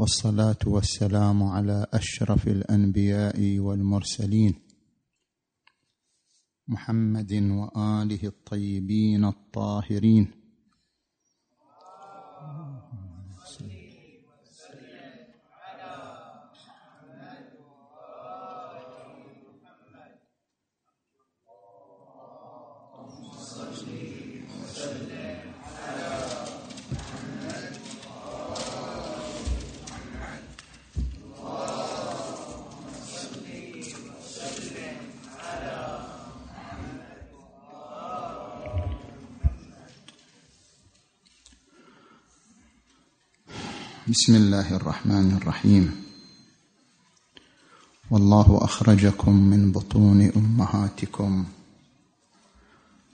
والصلاة والسلام على أشرف الأنبياء والمرسلين محمد وآله الطيبين الطاهرين. بسم الله الرحمن الرحيم. والله أخرجكم من بطون أمهاتكم.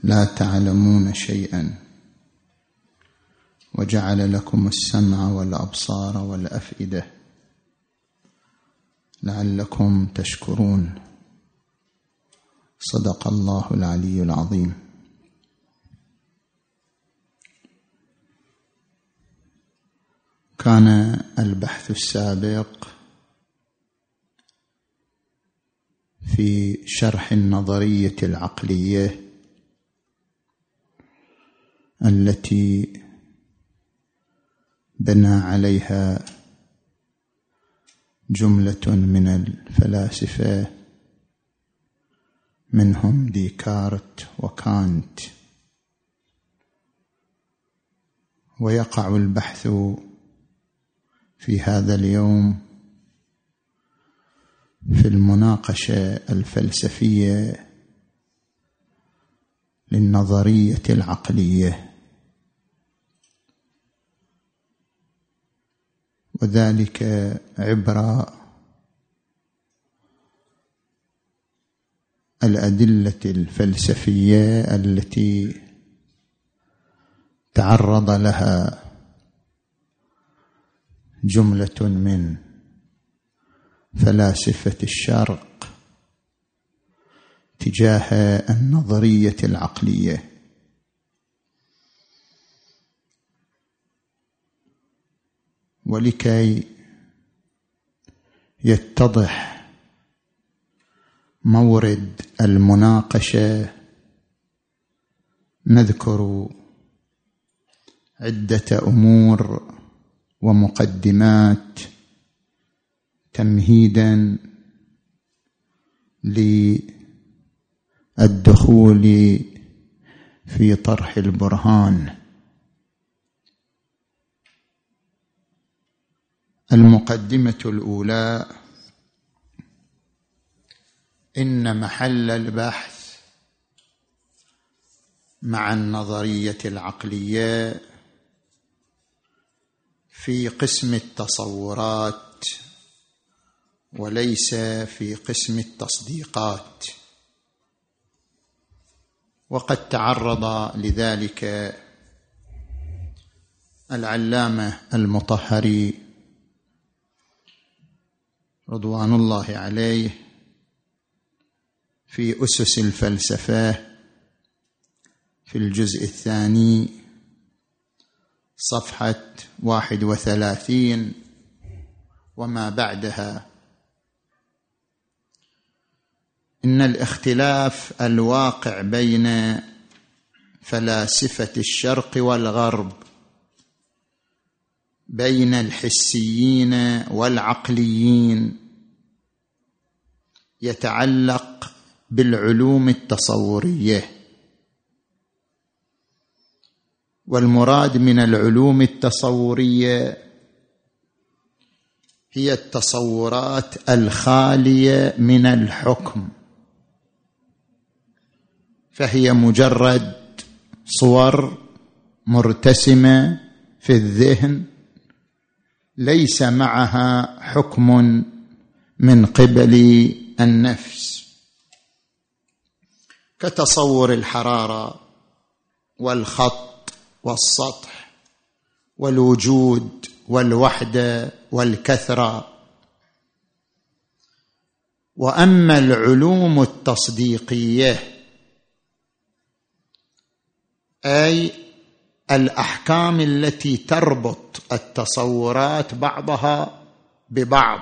لا تعلمون شيئا. وجعل لكم السمع والأبصار والأفئدة. لعلكم تشكرون. صدق الله العلي العظيم. كان البحث السابق في شرح النظرية العقلية التي بنى عليها جملة من الفلاسفة منهم ديكارت وكانت. ويقع البحث في هذا اليوم في المناقشة الفلسفية للنظرية العقلية. وذلك عبر الأدلة الفلسفية التي تعرض لها جملة من فلاسفة الشرق تجاه النظرية العقلية. ولكي يتضح مورد المناقشة نذكر عدة أمور ومقدمات تمهيدا للدخول في طرح البرهان. المقدمة الأولى إن محل البحث مع النظرية العقلية في قسم التصورات وليس في قسم التصديقات. وقد تعرض لذلك العلامة المطهري رضوان الله عليه في أسس الفلسفة في الجزء الثاني صفحة واحد وثلاثين وما بعدها. إن الاختلاف الواقع بين فلاسفة الشرق والغرب بين الحسيين والعقليين يتعلق بالعلوم التصورية. والمراد من العلوم التصورية هي التصورات الخالية من الحكم. فهي مجرد صور مرتسمة في الذهن ليس معها حكم من قبل النفس. كتصور الحرارة والخط والسطح والوجود والوحدة والكثرة. وأما العلوم التصديقية أي الأحكام التي تربط التصورات بعضها ببعض.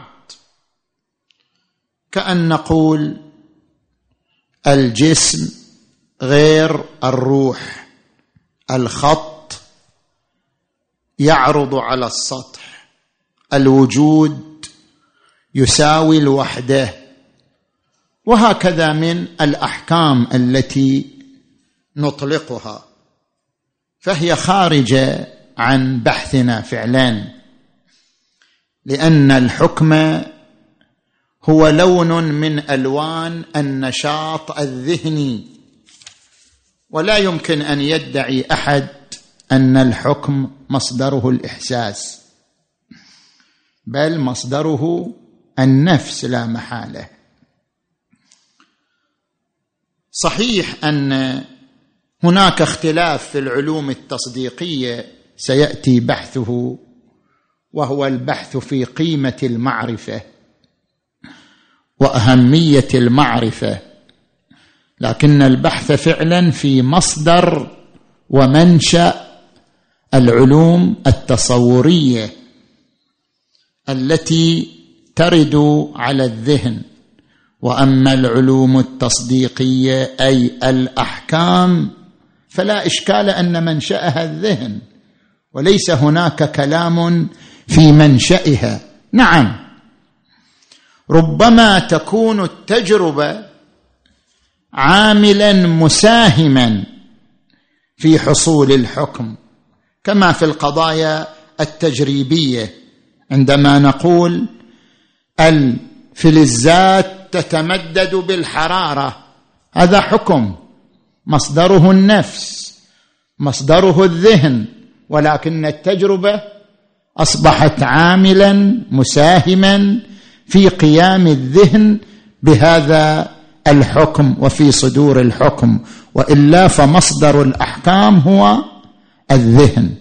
كأن نقول الجسم غير الروح الخط يعرض على السطح. الوجود يساوي الوحدة. وهكذا من الأحكام التي نطلقها. فهي خارجة عن بحثنا فعلا. لأن الحكم هو لون من ألوان النشاط الذهني. ولا يمكن أن يدعي أحد أن الحكم مصدره الإحساس بل مصدره النفس لا محالة. صحيح أن هناك اختلاف في العلوم التصديقية سيأتي بحثه وهو البحث في قيمة المعرفة وأهمية المعرفة لكن البحث فعلا في مصدر ومنشأ العلوم التصورية التي ترد على الذهن. وأما العلوم التصديقية أي الأحكام فلا إشكال أن منشأها الذهن وليس هناك كلام في منشاها نعم ربما تكون التجربة عاملا مساهما في حصول الحكم. كما في القضايا التجريبية عندما نقول الفلزات تتمدد بالحرارة هذا حكم. مصدره النفس مصدره الذهن ولكن التجربة أصبحت عاملا مساهما في قيام الذهن بهذا الحكم وفي صدور الحكم. وإلا فمصدر الأحكام هو الذهن.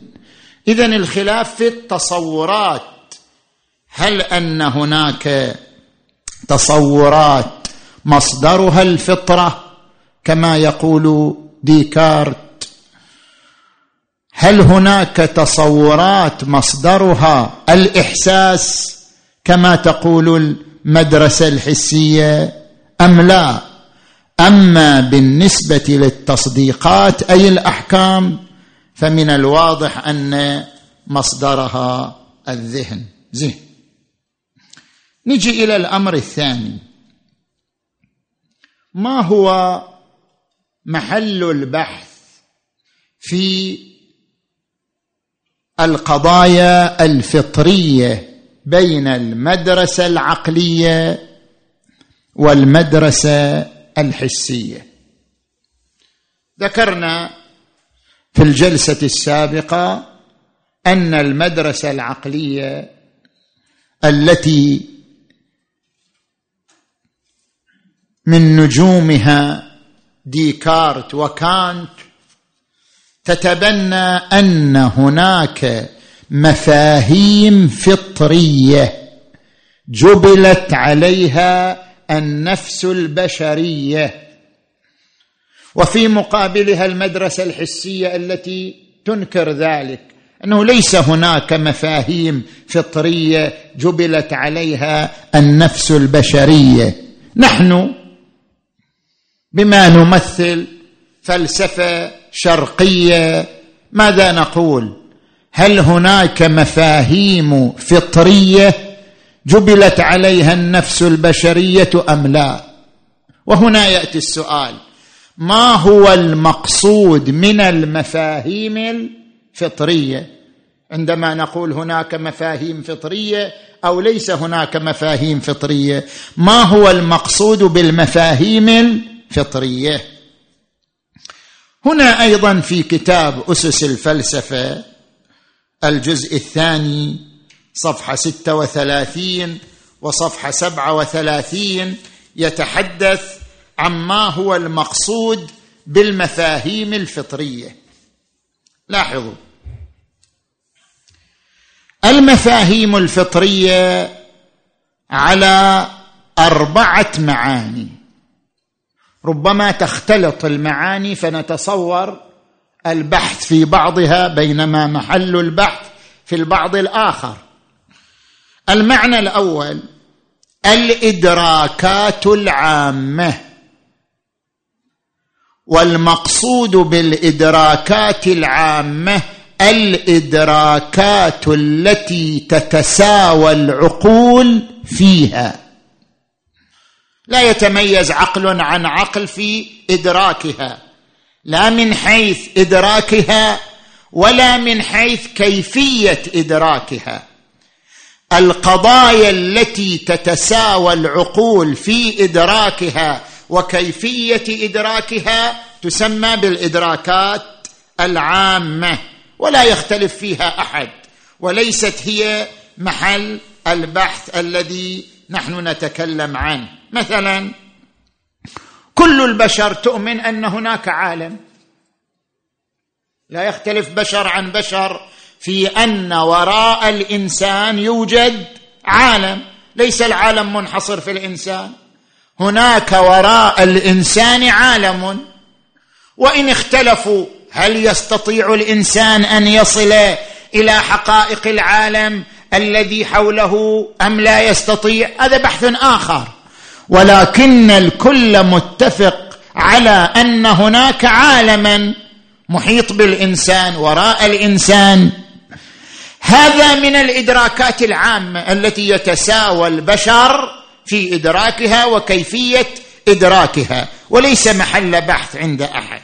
اذا الخلاف في التصورات. هل أن هناك تصورات مصدرها الفطرة كما يقول ديكارت؟ هل هناك تصورات مصدرها الإحساس كما تقول المدرسة الحسية أم لا؟ أما بالنسبة للتصديقات أي الأحكام فمن الواضح أن مصدرها الذهن زين نجي إلى الأمر الثاني. ما هو محل البحث في القضايا الفطرية بين المدرسة العقلية والمدرسة الحسية؟ ذكرنا في الجلسة السابقة أن المدرسة العقلية التي من نجومها ديكارت وكانت تتبنى أن هناك مفاهيم فطرية جبلت عليها النفس البشرية وفي مقابلها المدرسة الحسية التي تنكر ذلك أنه ليس هناك مفاهيم فطرية جبلت عليها النفس البشرية. نحن بما نمثل فلسفة شرقية ماذا نقول؟ هل هناك مفاهيم فطرية جبلت عليها النفس البشرية أم لا؟ وهنا يأتي السؤال ما هو المقصود من المفاهيم الفطرية؟ عندما نقول هناك مفاهيم فطرية أو ليس هناك مفاهيم فطرية ما هو المقصود بالمفاهيم الفطرية؟ هنا أيضا في كتاب أسس الفلسفة الجزء الثاني صفحة ستة وثلاثين وصفحة سبعة وثلاثين يتحدث عما هو المقصود بالمفاهيم الفطرية. لاحظوا. المفاهيم الفطرية على أربعة معاني. ربما تختلط المعاني فنتصور البحث في بعضها بينما محل البحث في البعض الآخر. المعنى الأول الإدراكات العامة. والمقصود بالإدراكات العامة الإدراكات التي تتساوى العقول فيها. لا يتميز عقل عن عقل في إدراكها لا من حيث إدراكها ولا من حيث كيفية إدراكها. القضايا التي تتساوى العقول في إدراكها وكيفية إدراكها تسمى بالإدراكات العامة ولا يختلف فيها أحد وليست هي محل البحث الذي نحن نتكلم عنه. مثلا كل البشر تؤمن أن هناك عالم. لا يختلف بشر عن بشر في أن وراء الإنسان يوجد عالم. ليس العالم منحصر في الإنسان. هناك وراء الإنسان عالم. وإن اختلفوا هل يستطيع الإنسان أن يصل إلى حقائق العالم الذي حوله أم لا يستطيع؟ هذا بحث آخر. ولكن الكل متفق على أن هناك عالما محيط بالإنسان وراء الإنسان. هذا من الإدراكات العامة التي يتساوى البشر في إدراكها وكيفية إدراكها وليس محل بحث عند أحد.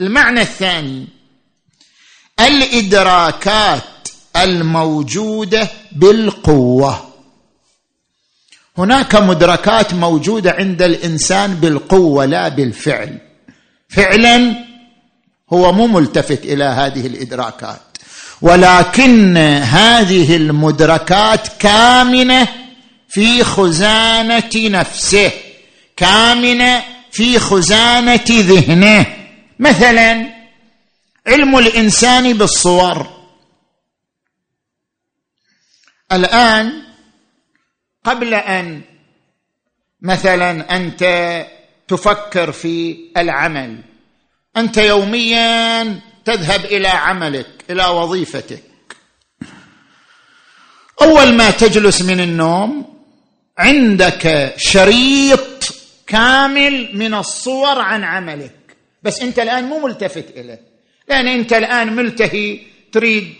المعنى الثاني الإدراكات الموجودة بالقوة. هناك مدركات موجودة عند الإنسان بالقوة لا بالفعل. فعلا هو مو ملتفت إلى هذه الإدراكات ولكن هذه المدركات كامنة في خزانة نفسه كامنة في خزانة ذهنه. مثلا علم الإنسان بالصور. الآن قبل أن مثلا أنت تفكر في العمل أنت يوميا تذهب إلى عملك إلى وظيفتك. أول ما تجلس من النوم عندك شريط كامل من الصور عن عملك. بس انت الآن مو ملتفت إليه. لأن انت الآن ملتهي تريد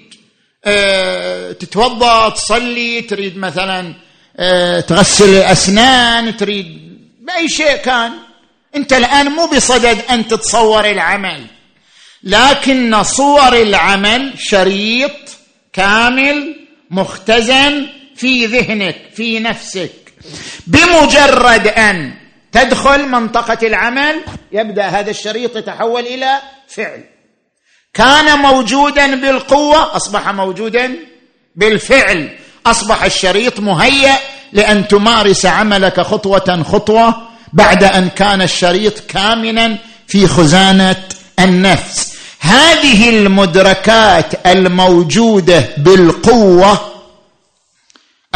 آه تتوضأ تصلي تريد مثلا آه تغسل الأسنان تريد باي شيء كان. انت الآن مو بصدد أن تتصور العمل. لكن صور العمل شريط كامل مختزن في ذهنك في نفسك. بمجرد أن تدخل منطقة العمل يبدأ هذا الشريط يتحول إلى فعل. كان موجودا بالقوة أصبح موجودا بالفعل. أصبح الشريط مهيأ لأن تمارس عملك خطوة خطوة بعد أن كان الشريط كامنا في خزانة النفس. هذه المدركات الموجودة بالقوة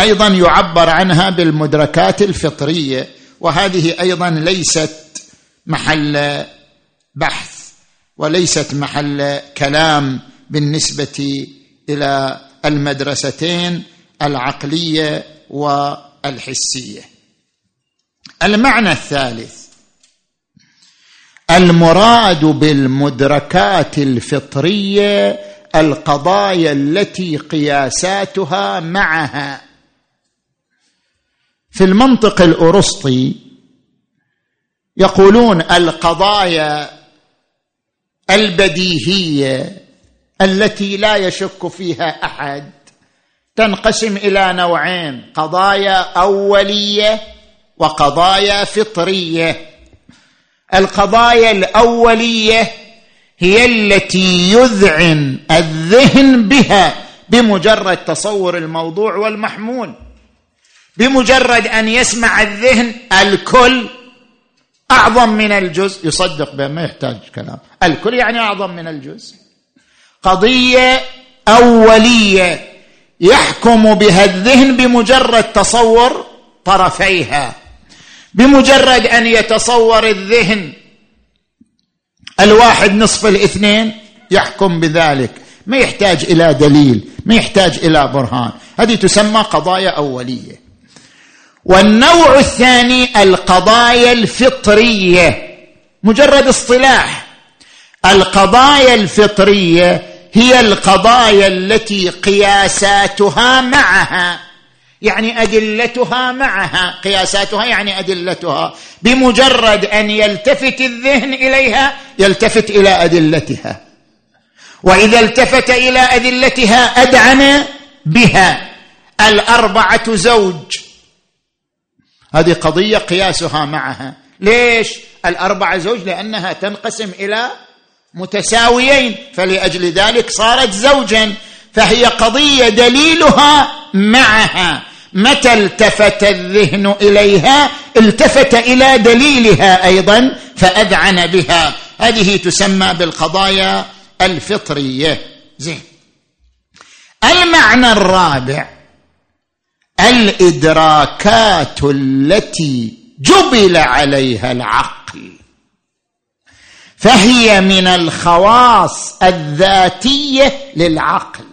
أيضا يعبر عنها بالمدركات الفطرية وهذه أيضا ليست محل بحث وليست محل كلام بالنسبة إلى المدرستين العقلية والحسية. المعنى الثالث المراد بالمدركات الفطرية القضايا التي قياساتها معها. في المنطق الأرسطي يقولون القضايا البديهية التي لا يشك فيها أحد تنقسم إلى نوعين قضايا أولية وقضايا فطرية. القضايا الأولية هي التي يذعن الذهن بها بمجرد تصور الموضوع والمحمول. بمجرد أن يسمع الذهن الكل أعظم من الجزء. يصدق به ما يحتاج كلام. الكل يعني أعظم من الجزء. قضية أولية يحكم بها الذهن بمجرد تصور طرفيها. بمجرد أن يتصور الذهن الواحد نصف الاثنين يحكم بذلك. ما يحتاج إلى دليل ما يحتاج إلى برهان. هذه تسمى قضايا أولية. والنوع الثاني القضايا الفطرية مجرد اصطلاح. القضايا الفطرية هي القضايا التي قياساتها معها يعني أدلتها معها. قياساتها يعني أدلتها بمجرد أن يلتفت الذهن إليها يلتفت إلى أدلتها. وإذا التفت إلى أدلتها ادعن بها. الأربعة زوج. هذه قضية قياسها معها. ليش؟ الاربعه زوج لأنها تنقسم إلى متساويين فلأجل ذلك صارت زوجا فهي قضية دليلها معها. متى التفت الذهن إليها؟ التفت إلى دليلها أيضا فأذعن بها. هذه تسمى بالقضايا الفطرية. زين. المعنى الرابع الإدراكات التي جبل عليها العقل. فهي من الخواص الذاتية للعقل.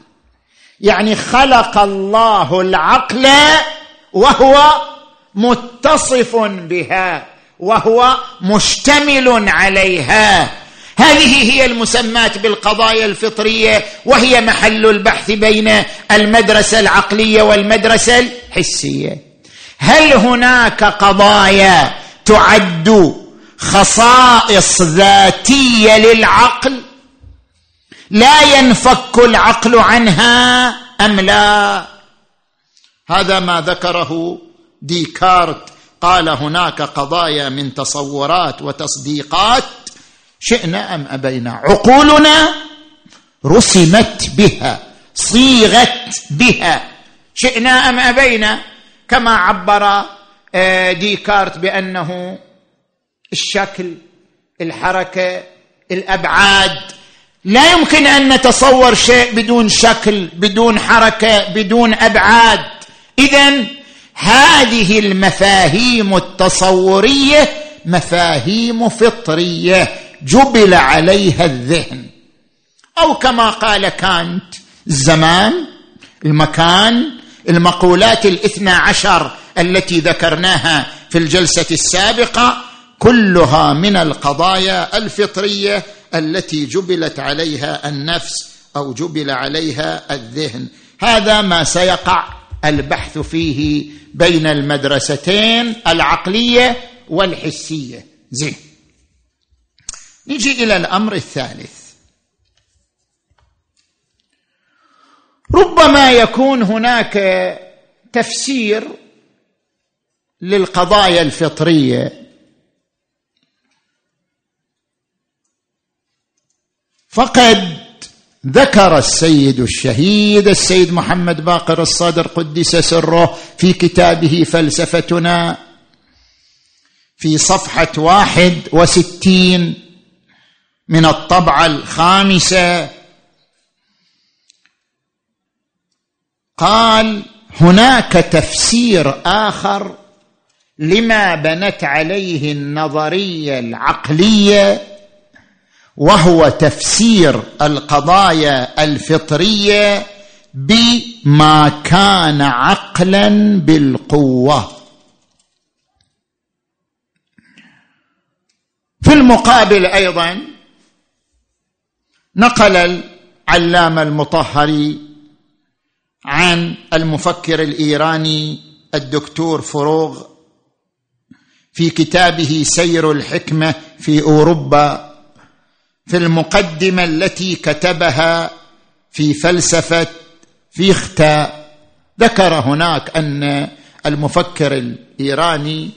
يعني خلق الله العقل وهو متصف بها وهو مشتمل عليها. هذه هي المسماه بالقضايا الفطرية وهي محل البحث بين المدرسة العقلية والمدرسة الحسية. هل هناك قضايا تعد خصائص ذاتية للعقل؟ لا ينفك العقل عنها أم لا؟ هذا ما ذكره ديكارت. قال هناك قضايا من تصورات وتصديقات شئنا أم أبينا؟ عقولنا رسمت بها صيغت بها. شئنا أم أبينا؟ كما عبر آه، ديكارت بأنه الشكل الحركة الأبعاد. لا يمكن أن نتصور شيء بدون شكل بدون حركة بدون أبعاد. اذا هذه المفاهيم التصورية مفاهيم فطرية. جبل عليها الذهن. أو كما قال كانت الزمان المكان المقولات الاثنى عشر التي ذكرناها في الجلسة السابقة كلها من القضايا الفطرية التي جبلت عليها النفس أو جبل عليها الذهن. هذا ما سيقع البحث فيه بين المدرستين العقلية والحسية. زين. نجي إلى الأمر الثالث. ربما يكون هناك تفسير للقضايا الفطرية. فقد ذكر السيد الشهيد السيد محمد باقر الصادر قدس سره في كتابه فلسفتنا في صفحة واحد وستين. من الطبعة الخامسة. قال هناك تفسير آخر لما بنت عليه النظرية العقلية وهو تفسير القضايا الفطرية بما كان عقلا بالقوة. في المقابل أيضا نقل العلامة المطهري عن المفكر الإيراني الدكتور فروغ في كتابه سير الحكمة في أوروبا في المقدمة التي كتبها في فلسفة فيختا. ذكر هناك أن المفكر الإيراني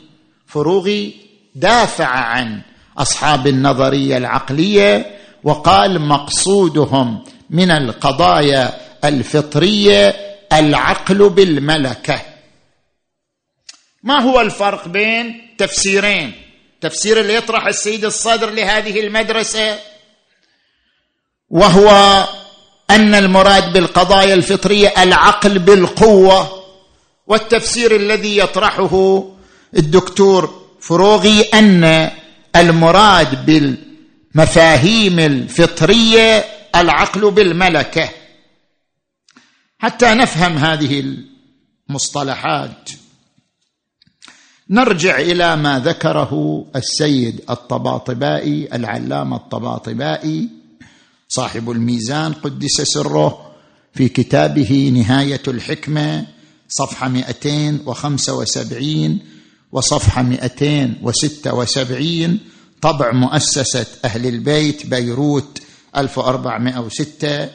فروغي دافع عن أصحاب النظرية العقلية وقال مقصودهم من القضايا الفطرية العقل بالملكة. ما هو الفرق بين تفسيرين؟ تفسير اللي يطرح السيد الصدر لهذه المدرسة وهو أن المراد بالقضايا الفطرية العقل بالقوة والتفسير الذي يطرحه الدكتور فروغي أن المراد بالمفاهيم الفطرية العقل بالملكة. حتى نفهم هذه المصطلحات. نرجع إلى ما ذكره السيد الطباطبائي العلامة الطباطبائي صاحب الميزان قدس سره في كتابه نهاية الحكمة صفحة 275 وصفحة 276 طبع مؤسسة أهل البيت بيروت 1406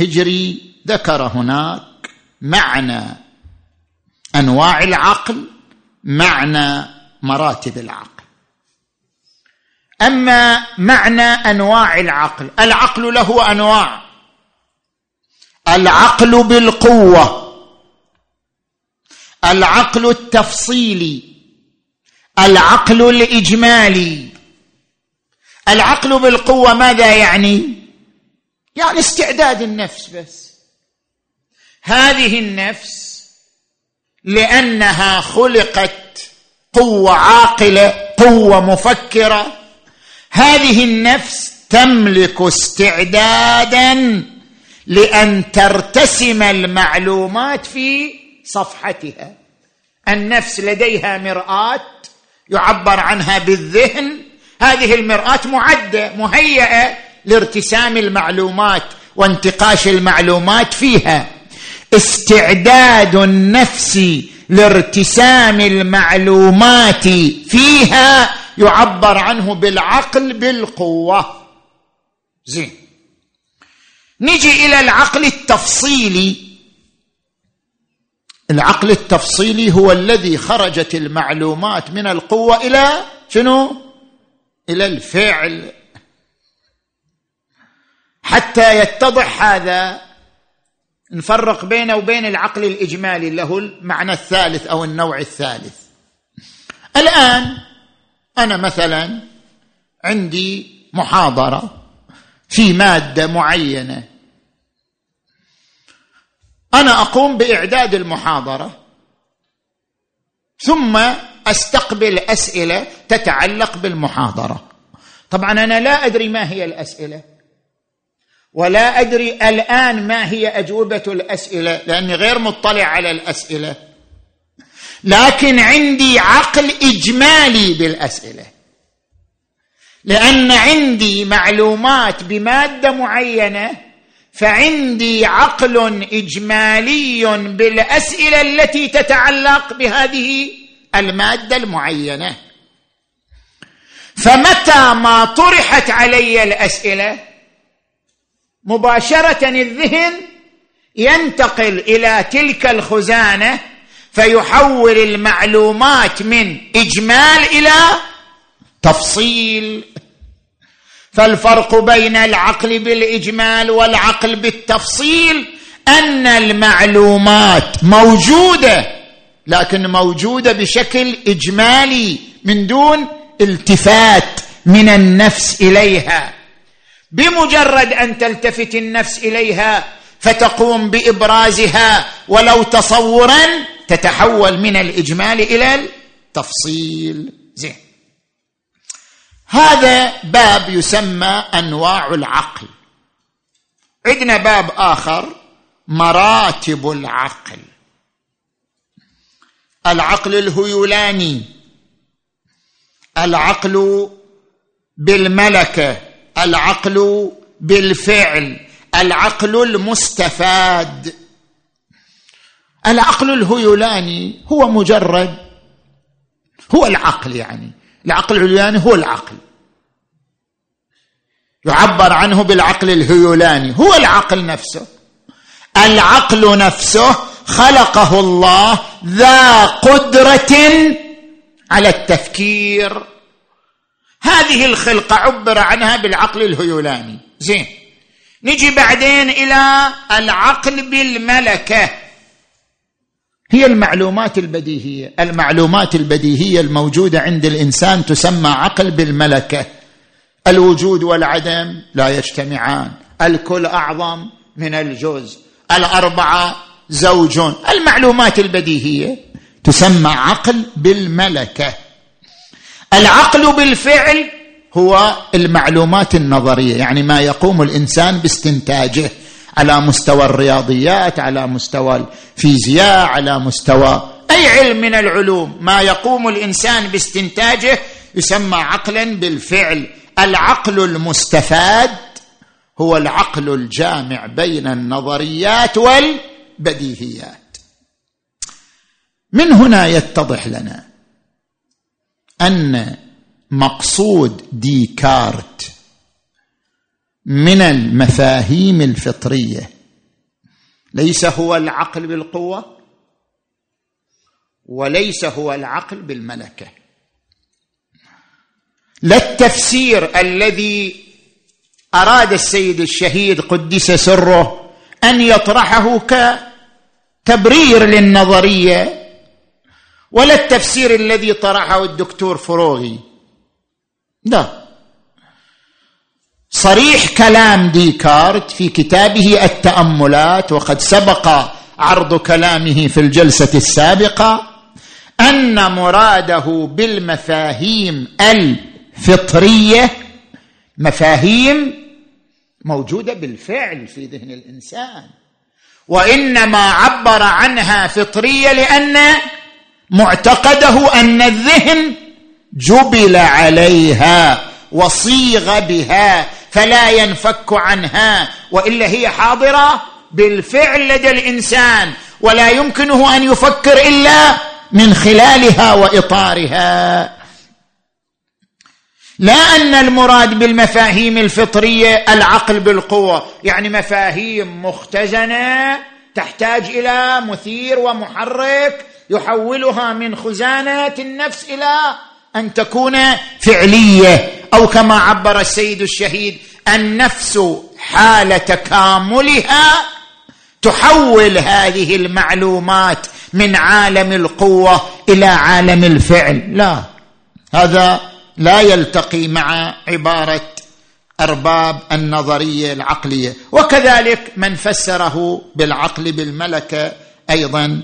هجري ذكر هناك معنى أنواع العقل معنى مراتب العقل. أما معنى أنواع العقل العقل له أنواع. العقل بالقوة. العقل التفصيلي. العقل الإجمالي. العقل بالقوة ماذا يعني؟ يعني استعداد النفس بس. هذه النفس لأنها خلقت قوة عاقلة قوة مفكرة. هذه النفس تملك استعدادا لأن ترتسم المعلومات في صفحتها. النفس لديها مرآة يعبر عنها بالذهن. هذه المرآة معدة مهيئة لارتسام المعلومات وانتقاش المعلومات فيها. استعداد النفس لارتسام المعلومات فيها يعبر عنه بالعقل بالقوة. زين. نجي إلى العقل التفصيلي. العقل التفصيلي هو الذي خرجت المعلومات من القوة إلى شنو؟ إلى الفعل. حتى يتضح هذا نفرق بينه وبين العقل الإجمالي له المعنى الثالث أو النوع الثالث. الآن أنا مثلا عندي محاضرة في مادة معينة. أنا أقوم بإعداد المحاضرة ثم أستقبل أسئلة تتعلق بالمحاضرة. طبعا أنا لا أدري ما هي الأسئلة ولا أدري الآن ما هي أجوبة الأسئلة لأني غير مطلع على الأسئلة. لكن عندي عقل إجمالي بالأسئلة لأن عندي معلومات بمادة معينة فعندي عقل إجمالي بالأسئلة التي تتعلق بهذه المادة المعينة. فمتى ما طرحت علي الأسئلة مباشرة الذهن ينتقل إلى تلك الخزانة فيحول المعلومات من إجمال إلى تفصيل. فالفرق بين العقل بالإجمال والعقل بالتفصيل أن المعلومات موجودة لكن موجودة بشكل إجمالي من دون التفات من النفس إليها. بمجرد أن تلتفت النفس إليها فتقوم بإبرازها ولو تصورا تتحول من الإجمال إلى التفصيل. زين. هذا باب يسمى أنواع العقل. عندنا باب آخر مراتب العقل. العقل الهيولاني. العقل بالملكة. العقل بالفعل. العقل المستفاد. العقل الهيولاني هو مجرد هو العقل يعني. العقل الهيولاني هو العقل. يعبر عنه بالعقل الهيولاني هو العقل نفسه. العقل نفسه خلقه الله ذا قدرة على التفكير. هذه الخلقة عبر عنها بالعقل الهيولاني. زين. نجي بعدين إلى العقل بالملكة. هي المعلومات البديهية. المعلومات البديهية الموجودة عند الإنسان تسمى عقل بالملكة. الوجود والعدم لا يجتمعان. الكل أعظم من الجزء. الأربعة زوج المعلومات البديهية تسمى عقل بالملكة. العقل بالفعل هو المعلومات النظرية يعني ما يقوم الإنسان باستنتاجه. على مستوى الرياضيات على مستوى الفيزياء على مستوى أي علم من العلوم. ما يقوم الإنسان باستنتاجه يسمى عقلا بالفعل. العقل المستفاد هو العقل الجامع بين النظريات والبديهيات. من هنا يتضح لنا أن مقصود ديكارت من المفاهيم الفطرية. ليس هو العقل بالقوة وليس هو العقل بالملكة. لا التفسير الذي أراد السيد الشهيد قدس سره أن يطرحه كتبرير للنظرية ولا التفسير الذي طرحه الدكتور فروغي. لا. صريح كلام ديكارت في كتابه التأملات وقد سبق عرض كلامه في الجلسة السابقة أن مراده بالمفاهيم الفطرية مفاهيم موجودة بالفعل في ذهن الإنسان وإنما عبر عنها فطرية لأن معتقده أن الذهن جبل عليها. وصيغ بها فلا ينفك عنها وإلا هي حاضرة بالفعل لدى الإنسان ولا يمكنه أن يفكر إلا من خلالها وإطارها. لا أن المراد بالمفاهيم الفطرية العقل بالقوة يعني مفاهيم مختزنة تحتاج إلى مثير ومحرك يحولها من خزانة النفس إلى أن تكون فعلية أو كما عبر السيد الشهيد النفس حال تكاملها تحول هذه المعلومات من عالم القوة إلى عالم الفعل. لا هذا لا يلتقي مع عبارة أرباب النظرية العقلية. وكذلك من فسره بالعقل بالملكة أيضا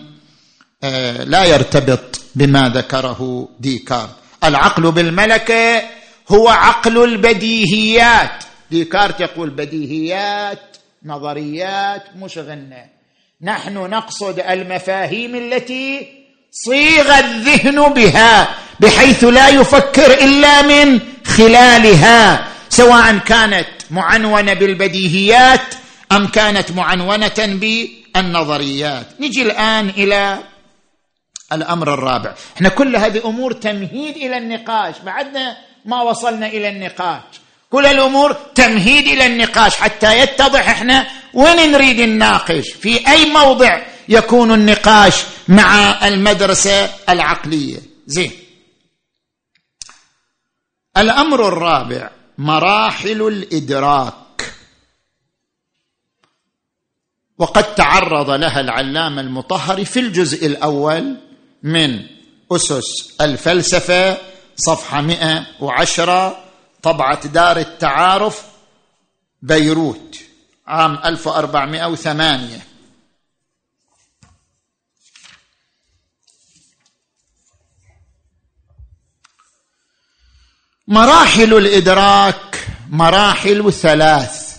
آه، لا يرتبط بما ذكره ديكارت العقل بالملكة هو عقل البديهيات. ديكارت يقول بديهيات نظريات مش غنى. نحن نقصد المفاهيم التي صيغ الذهن بها بحيث لا يفكر إلا من خلالها سواء كانت معنونة بالبديهيات أم كانت معنونة بالنظريات. نجي الآن إلى الأمر الرابع. إحنا كل هذه أمور تمهيد إلى النقاش. بعدنا ما وصلنا إلى النقاش. كل الأمور تمهيد إلى النقاش. حتى يتضح إحنا وين نريد نناقش في أي موضع يكون النقاش مع المدرسة العقلية. زين. الأمر الرابع مراحل الإدراك. وقد تعرض لها العلامة المطهري في الجزء الأول من أسس الفلسفة صفحة 110 طبعة دار التعارف بيروت عام 1408 مراحل الإدراك مراحل ثلاث.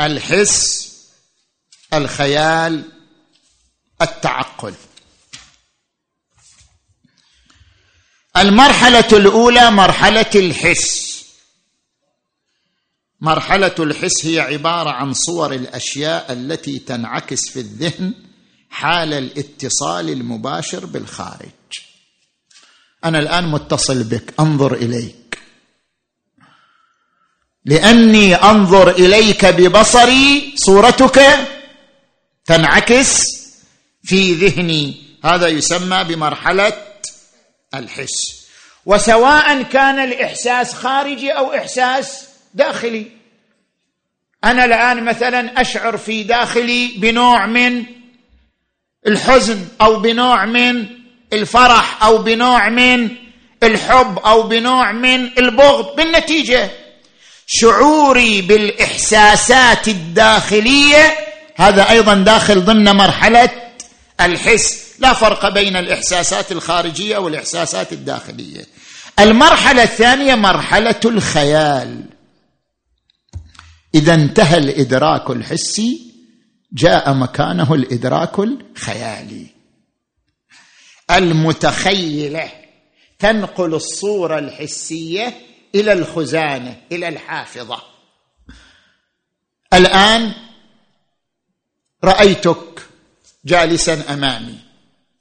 الحس الخيال التعقل. المرحلة الأولى مرحلة الحس. مرحلة الحس هي عبارة عن صور الأشياء التي تنعكس في الذهن حال الاتصال المباشر بالخارج. أنا الآن متصل بك أنظر إليك. لأني أنظر إليك ببصري صورتك تنعكس في ذهني. هذا يسمى بمرحلة الحس. وسواء كان الإحساس خارجي أو إحساس داخلي. أنا الآن مثلا أشعر في داخلي بنوع من الحزن أو بنوع من الفرح أو بنوع من الحب أو بنوع من البغض. بالنتيجة شعوري بالإحساسات الداخلية هذا أيضا داخل ضمن مرحلة الحس. لا فرق بين الإحساسات الخارجية والإحساسات الداخلية. المرحلة الثانية مرحلة الخيال. إذا انتهى الإدراك الحسي جاء مكانه الإدراك الخيالي. المتخيلة تنقل الصورة الحسية إلى الخزانة إلى الحافظة. الآن رأيتك جالسا أمامي.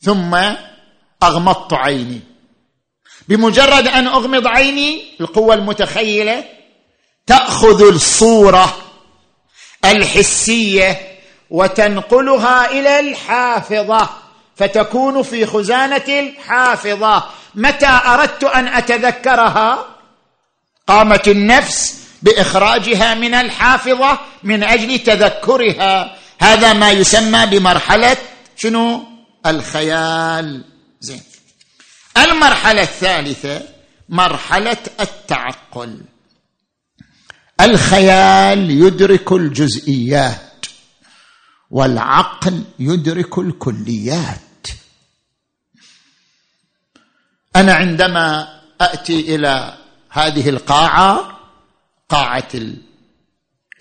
ثم أغمضت عيني. بمجرد أن أغمض عيني القوة المتخيلة تأخذ الصورة الحسية وتنقلها إلى الحافظة فتكون في خزانة الحافظة. متى أردت أن أتذكرها؟ قامت النفس بإخراجها من الحافظة من أجل تذكرها. هذا ما يسمى بمرحلة شنو؟ الخيال. زين. المرحلة الثالثة مرحلة التعقل. الخيال يدرك الجزئيات والعقل يدرك الكليات. أنا عندما اتي إلى هذه القاعة قاعة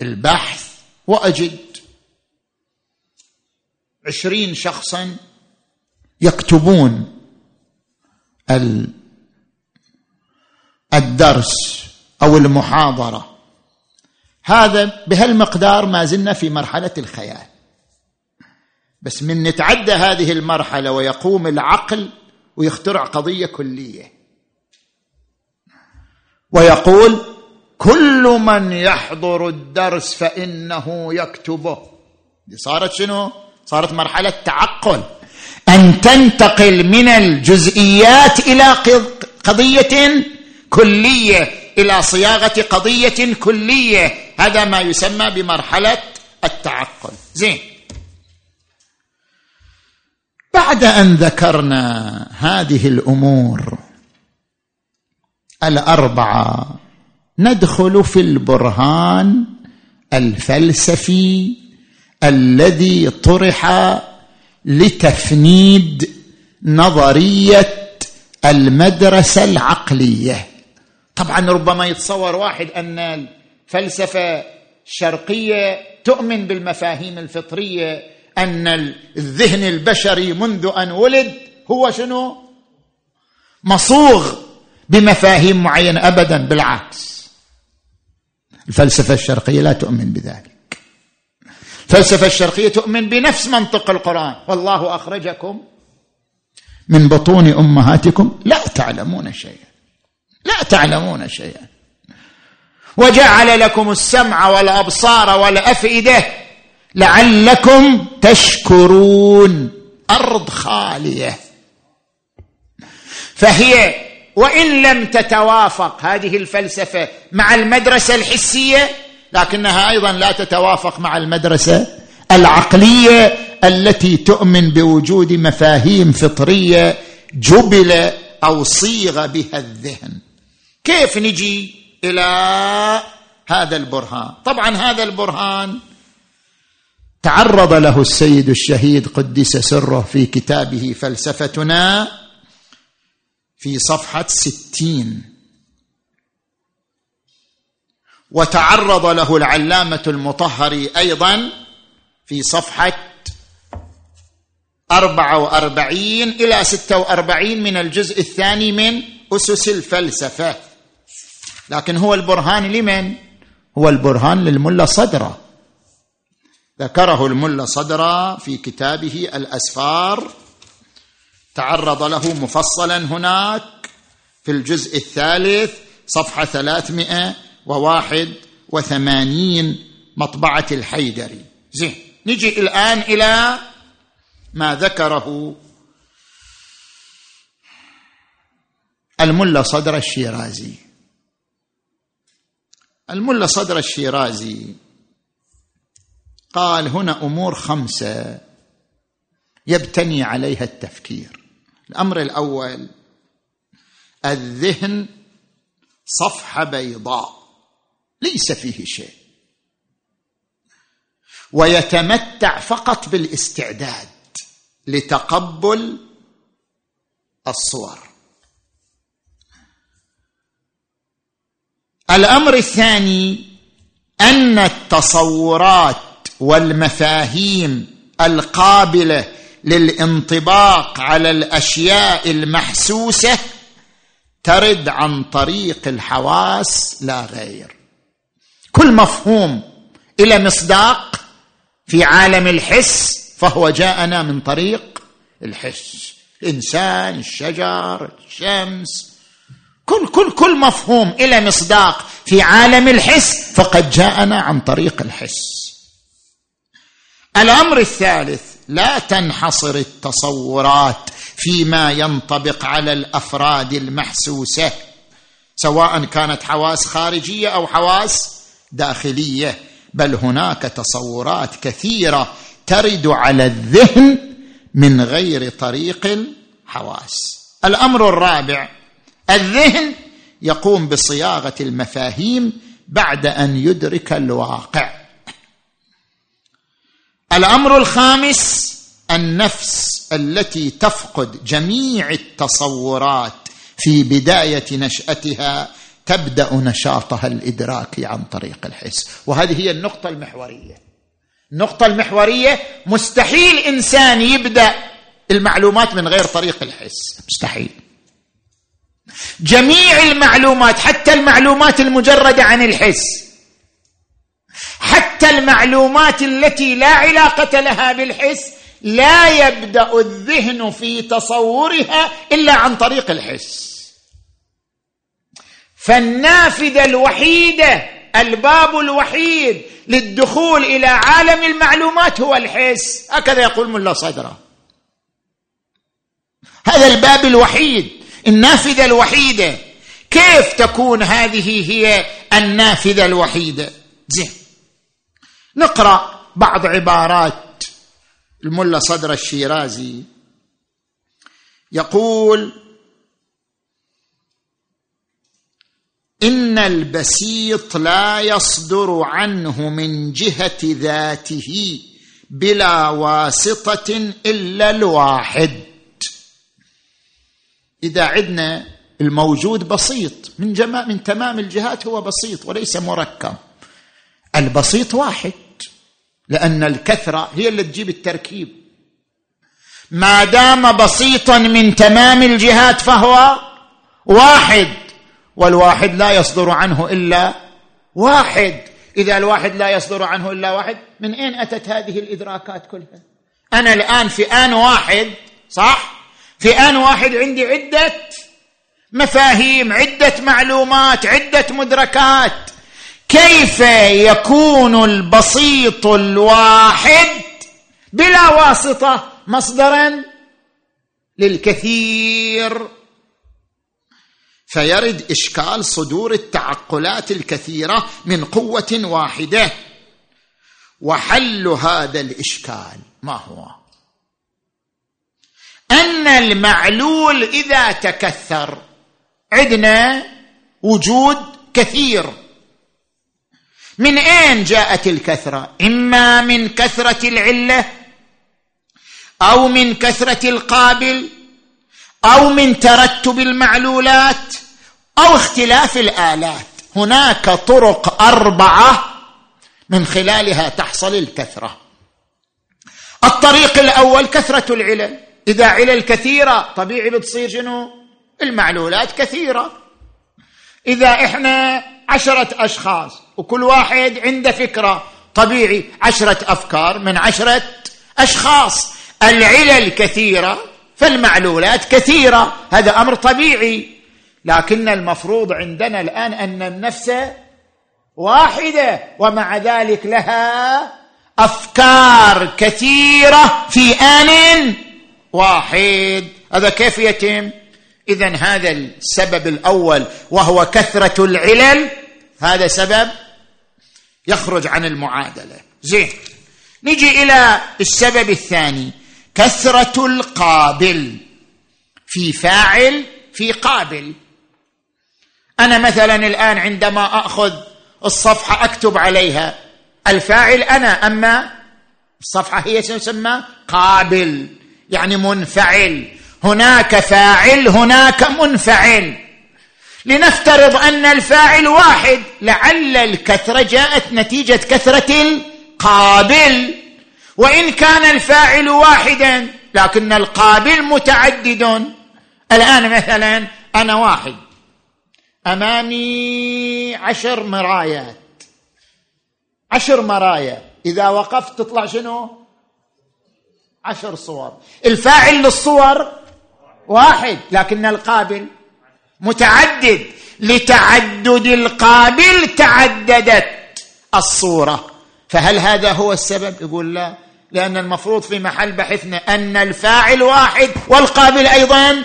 البحث وأجد عشرين شخصا يكتبون الدرس أو المحاضرة. هذا بهالمقدار ما زلنا في مرحلة الخيال. بس من نتعدى هذه المرحلة ويقوم العقل ويخترع قضية كلية. ويقول كل من يحضر الدرس فإنه يكتبه. صارت شنو؟ صارت مرحلة تعقل. أن تنتقل من الجزئيات إلى قضية كلية إلى صياغة قضية كلية. هذا ما يسمى بمرحلة التعقل. زين. بعد أن ذكرنا هذه الأمور الأربعة ندخل في البرهان الفلسفي الذي طرح لتفنيد نظرية المدرسة العقلية. طبعا ربما يتصور واحد أن الفلسفة الشرقية تؤمن بالمفاهيم الفطرية أن الذهن البشري منذ أن ولد هو شنو؟ مصوغ بمفاهيم معينة ابدا بالعكس. الفلسفة الشرقية لا تؤمن بذلك. الفلسفه الشرقية تؤمن بنفس منطق القرآن. والله أخرجكم من بطون أمهاتكم لا تعلمون شيئا. لا تعلمون شيئا. وجعل لكم السمع والأبصار والأفئدة لعلكم تشكرون. أرض خالية. فهي وإن لم تتوافق هذه الفلسفة مع المدرسة الحسية لكنها أيضا لا تتوافق مع المدرسة العقلية التي تؤمن بوجود مفاهيم فطرية جبل أو صيغ بها الذهن. كيف نجي إلى هذا البرهان؟ طبعا هذا البرهان تعرض له السيد الشهيد قدس سره في كتابه فلسفتنا في صفحة ستين. وتعرض له العلامة المطهري أيضا في صفحة أربعة وأربعين إلى ستة وأربعين من الجزء الثاني من أسس الفلسفة. لكن هو البرهان لمن؟ هو البرهان للملا صدرة. ذكره الملا صدرة في كتابه الأسفار. تعرض له مفصلا هناك في الجزء الثالث صفحة ثلاثمائة وواحد وثمانين مطبعة الحيدري زين نجي الآن إلى ما ذكره الملا صدر الشيرازي. الملا صدر الشيرازي قال هنا أمور خمسة يبتني عليها التفكير. الأمر الأول الذهن صفحه بيضاء. ليس فيه شيء. ويتمتع فقط بالاستعداد لتقبل الصور. الأمر الثاني أن التصورات والمفاهيم القابلة للانطباق على الأشياء المحسوسة ترد عن طريق الحواس لا غير. كل مفهوم إلى مصداق في عالم الحس فهو جاءنا من طريق الحس. الإنسان الشجر الشمس. كل كل كل مفهوم إلى مصداق في عالم الحس فقد جاءنا عن طريق الحس. الأمر الثالث لا تنحصر التصورات فيما ينطبق على الأفراد المحسوسة سواء كانت حواس خارجية أو حواس داخلية بل هناك تصورات كثيرة ترد على الذهن من غير طريق الحواس. الأمر الرابع الذهن يقوم بصياغة المفاهيم بعد أن يدرك الواقع. الأمر الخامس النفس التي تفقد جميع التصورات في بداية نشأتها تبدأ نشاطها الإدراكي عن طريق الحس. وهذه هي النقطة المحورية. النقطة المحورية مستحيل إنسان يبدأ المعلومات من غير طريق الحس. مستحيل. جميع المعلومات حتى المعلومات المجردة عن الحس حتى المعلومات التي لا علاقة لها بالحس لا يبدأ الذهن في تصورها إلا عن طريق الحس. فالنافذة الوحيدة الباب الوحيد للدخول إلى عالم المعلومات هو الحس. هكذا يقول ملا صدرة. هذا الباب الوحيد النافذة الوحيدة. كيف تكون هذه هي النافذة الوحيدة؟ زين. نقرأ بعض عبارات الملا صدر الشيرازي. يقول إن البسيط لا يصدر عنه من جهة ذاته بلا واسطة إلا الواحد. إذا عدنا الموجود بسيط من جماع من تمام الجهات هو بسيط وليس مركب. البسيط واحد لأن الكثرة هي اللي تجيب التركيب. ما دام بسيطا من تمام الجهات فهو واحد. والواحد لا يصدر عنه إلا واحد. إذا الواحد لا يصدر عنه إلا واحد من أين أتت هذه الإدراكات كلها؟ أنا الآن في آن واحد صح؟ في آن واحد عندي عدة مفاهيم عدة معلومات عدة مدركات. كيف يكون البسيط الواحد بلا واسطة مصدرا؟ للكثير. فيرد إشكال صدور التعقلات الكثيرة من قوة واحدة. وحل هذا الإشكال ما هو؟ أن المعلول إذا تكثر عندنا وجود كثير. من أين جاءت الكثرة؟ إما من كثرة العلة أو من كثرة القابل أو من ترتب المعلولات. أو اختلاف الآلات. هناك طرق أربعة من خلالها تحصل الكثرة. الطريق الأول كثرة العلل. إذا علل كثيرة طبيعي بتصير شنو؟ المعلولات كثيرة. إذا إحنا عشرة أشخاص وكل واحد عنده فكرة طبيعي عشرة أفكار من عشرة أشخاص. العلل كثيرة فالمعلولات كثيرة. هذا أمر طبيعي. لكن المفروض عندنا الآن أن النفس واحدة ومع ذلك لها أفكار كثيرة في آن واحد. هذا كيف يتم؟ اذا هذا السبب الأول وهو كثرة العلل. هذا سبب يخرج عن المعادلة. زين نجي إلى السبب الثاني كثرة القابل. في فاعل في قابل. أنا مثلا الآن عندما أخذ الصفحة أكتب عليها الفاعل أنا أما الصفحة هي تسمى؟ قابل يعني منفعل. هناك فاعل هناك منفعل. لنفترض أن الفاعل واحد لعل الكثرة جاءت نتيجة كثرة القابل. وإن كان الفاعل واحدا لكن القابل متعدد. الآن مثلا أنا واحد. أمامي عشر مرايات. عشر مرايا إذا وقفت تطلع شنو؟ عشر صور. الفاعل للصور واحد لكن القابل متعدد. لتعدد القابل تعددت الصورة. فهل هذا هو السبب؟ يقول لا. لأن المفروض في محل بحثنا أن الفاعل واحد والقابل أيضا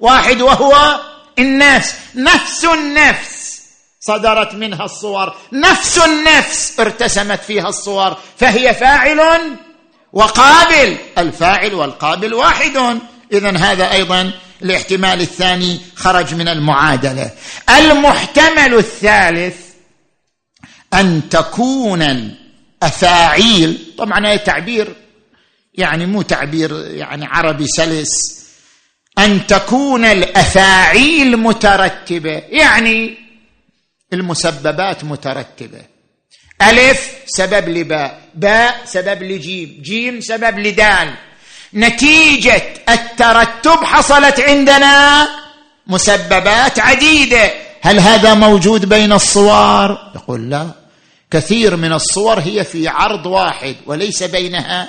واحد وهو النفس نفس النفس. صدرت منها الصور نفس النفس ارتسمت فيها الصور فهي فاعل وقابل. الفاعل والقابل واحد. اذا هذا أيضا الاحتمال الثاني خرج من المعادلة. المحتمل الثالث أن تكون الأفاعيل طبعا هذا تعبير يعني مو تعبير يعني عربي سلس. أن تكون الافاعيل مترتبة يعني المسببات مترتبة. ألف سبب لباء باء سبب لجيم جيم سبب لدال. نتيجة الترتب حصلت عندنا مسببات عديدة. هل هذا موجود بين الصور؟ يقول لا. كثير من الصور هي في عرض واحد وليس بينها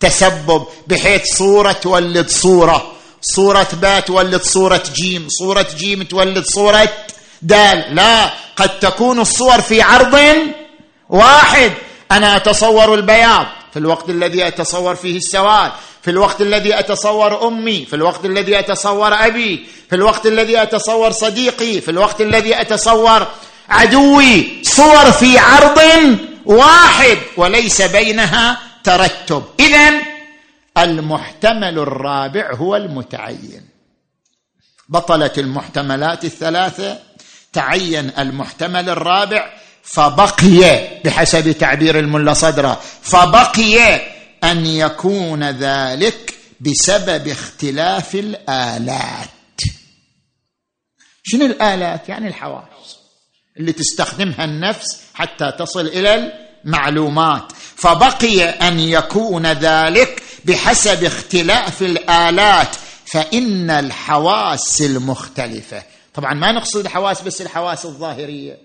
تسبب بحيث صورة تولد صورة. صورة باء تولد صورة جيم صورة جيم تولد صورة دال. لا قد تكون الصور في عرض واحد. أنا أتصور البياض. في الوقت الذي أتصور فيه السواد. في الوقت الذي أتصور أمي. في الوقت الذي أتصور أبي. في الوقت الذي أتصور صديقي. في الوقت الذي أتصور عدوي. صور في عرض واحد. وليس بينها ترتب. اذا المحتمل الرابع هو المتعين. بطلت المحتملات الثلاثة تعين المحتمل الرابع فبقي بحسب تعبير الملا صدرة فبقي أن يكون ذلك بسبب اختلاف الآلات. شنو الآلات؟ يعني الحواس اللي تستخدمها النفس حتى تصل إلى المعلومات. فبقي أن يكون ذلك بحسب اختلاف الآلات فإن الحواس المختلفة. طبعا ما نقصد الحواس بس الحواس الظاهرية.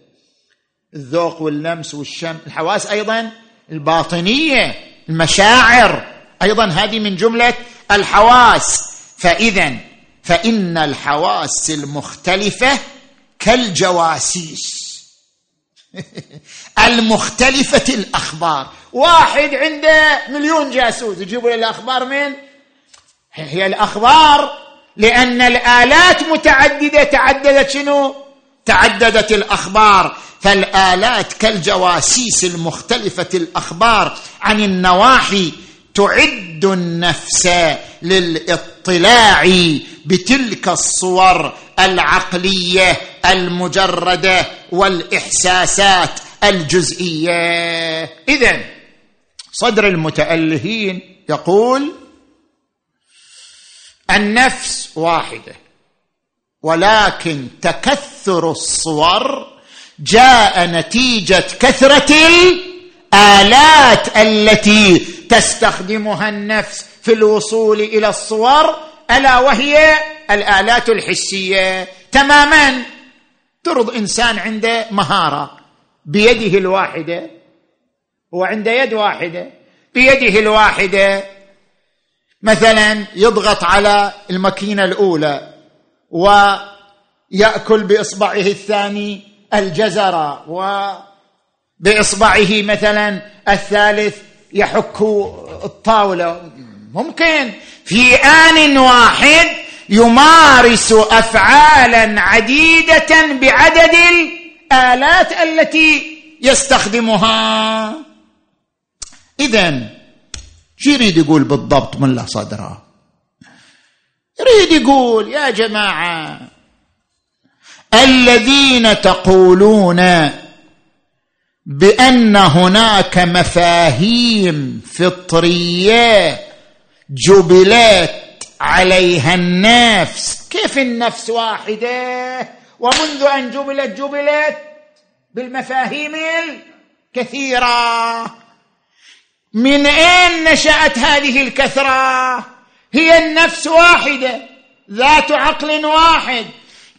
الذوق واللمس والشم الحواس أيضا الباطنية المشاعر. أيضا هذه من جملة الحواس. فاذا فإن الحواس المختلفة كالجواسيس. المختلفة الأخبار. واحد عنده مليون جاسوس. يجيبوا له الأخبار من؟ هي الأخبار لأن الآلات متعددة. تعددت شنو؟ تعددت الأخبار. فالآلات كالجواسيس المختلفة الأخبار عن النواحي تعد النفس للاطلاع بتلك الصور العقلية المجردة والإحساسات الجزئية. اذا صدر المتألهين يقول النفس واحدة ولكن تكثر الصور جاء نتيجة كثرة الآلات التي تستخدمها النفس في الوصول إلى الصور ألا وهي الآلات الحسية. تماما. ترض إنسان عنده مهارة. بيده الواحدة هو عنده يد واحدة بيده الواحدة. مثلا يضغط على الماكينة الأولى ويأكل بإصبعه الثاني الجزر وبإصبعه مثلا الثالث يحك الطاولة. ممكن. في آن واحد يمارس افعالا عديدة بعدد الآلات التي يستخدمها. اذا شو يريد يقول بالضبط؟ ملا صدره يريد يقول يا جماعة الذين تقولون بأن هناك مفاهيم فطرية جبلت عليها النفس كيف النفس واحدة؟ ومنذ أن جبلت جبلت بالمفاهيم الكثيرة. من أين نشأت هذه الكثرة؟ هي النفس واحدة ذات عقل واحد.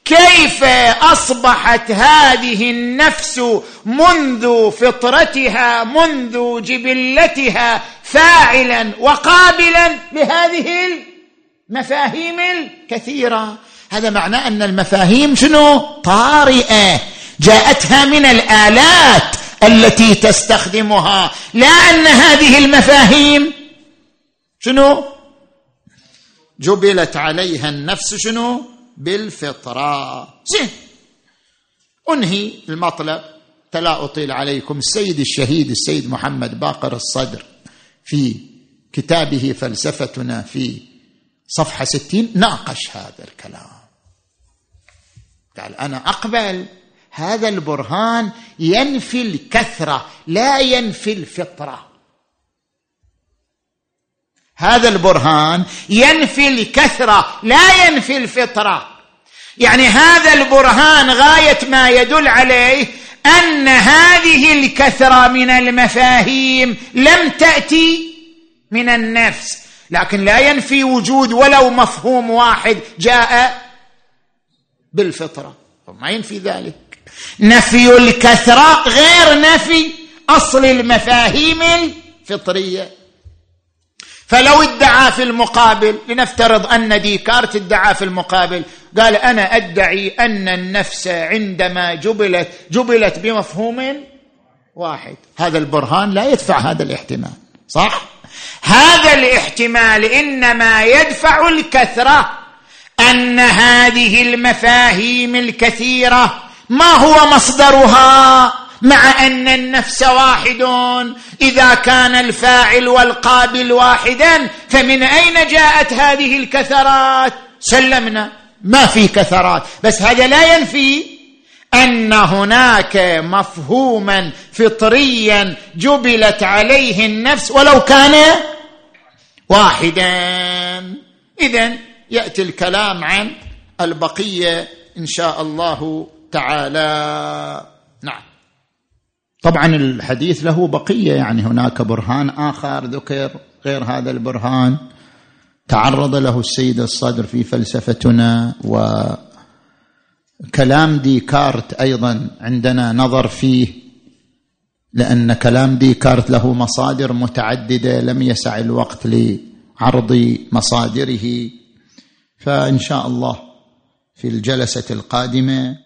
كيف أصبحت هذه النفس منذ فطرتها منذ جبلتها فاعلا وقابلا لهذه المفاهيم الكثيرة؟ هذا معناه أن المفاهيم شنو؟ طارئة. جاءتها من الآلات التي تستخدمها. لا أن هذه المفاهيم شنو؟ جبلت عليها النفس شنو؟ بالفطرة. زين. أنهي المطلب. فلا أطيل عليكم. السيد الشهيد السيد محمد باقر الصدر في كتابه فلسفتنا في صفحة ستين. ناقش هذا الكلام. قال أنا أقبل. هذا البرهان ينفي الكثرة لا ينفي الفطرة. هذا البرهان ينفي الكثرة لا ينفي الفطرة. يعني هذا البرهان غاية ما يدل عليه أن هذه الكثرة من المفاهيم لم تأتي من النفس. لكن لا ينفي وجود ولو مفهوم واحد جاء بالفطرة. ما ينفي ذلك. نفي الكثرة غير نفي أصل المفاهيم الفطرية. فلو ادعى في المقابل لنفترض أن ديكارت ادعى في المقابل قال أنا أدعي أن النفس عندما جبلت جبلت بمفهوم واحد. هذا البرهان لا يدفع هذا الاحتمال صح؟ هذا الاحتمال إنما يدفع الكثرة. أن هذه المفاهيم الكثيرة ما هو مصدرها مع أن النفس واحد؟ إذا كان الفاعل والقابل واحدا فمن أين جاءت هذه الكثرات؟ سلمنا ما في كثرات. بس هذا لا ينفي أن هناك مفهوما فطريا جبلت عليه النفس ولو كان واحدا. اذا يأتي الكلام عن البقية إن شاء الله تعالى. نعم. طبعا الحديث له بقية يعني هناك برهان آخر ذكر غير هذا البرهان. تعرض له السيد الصدر في فلسفتنا وكلام ديكارت أيضا عندنا نظر فيه لأن كلام ديكارت له مصادر متعددة لم يسع الوقت لعرض مصادره. فإن شاء الله في الجلسة القادمة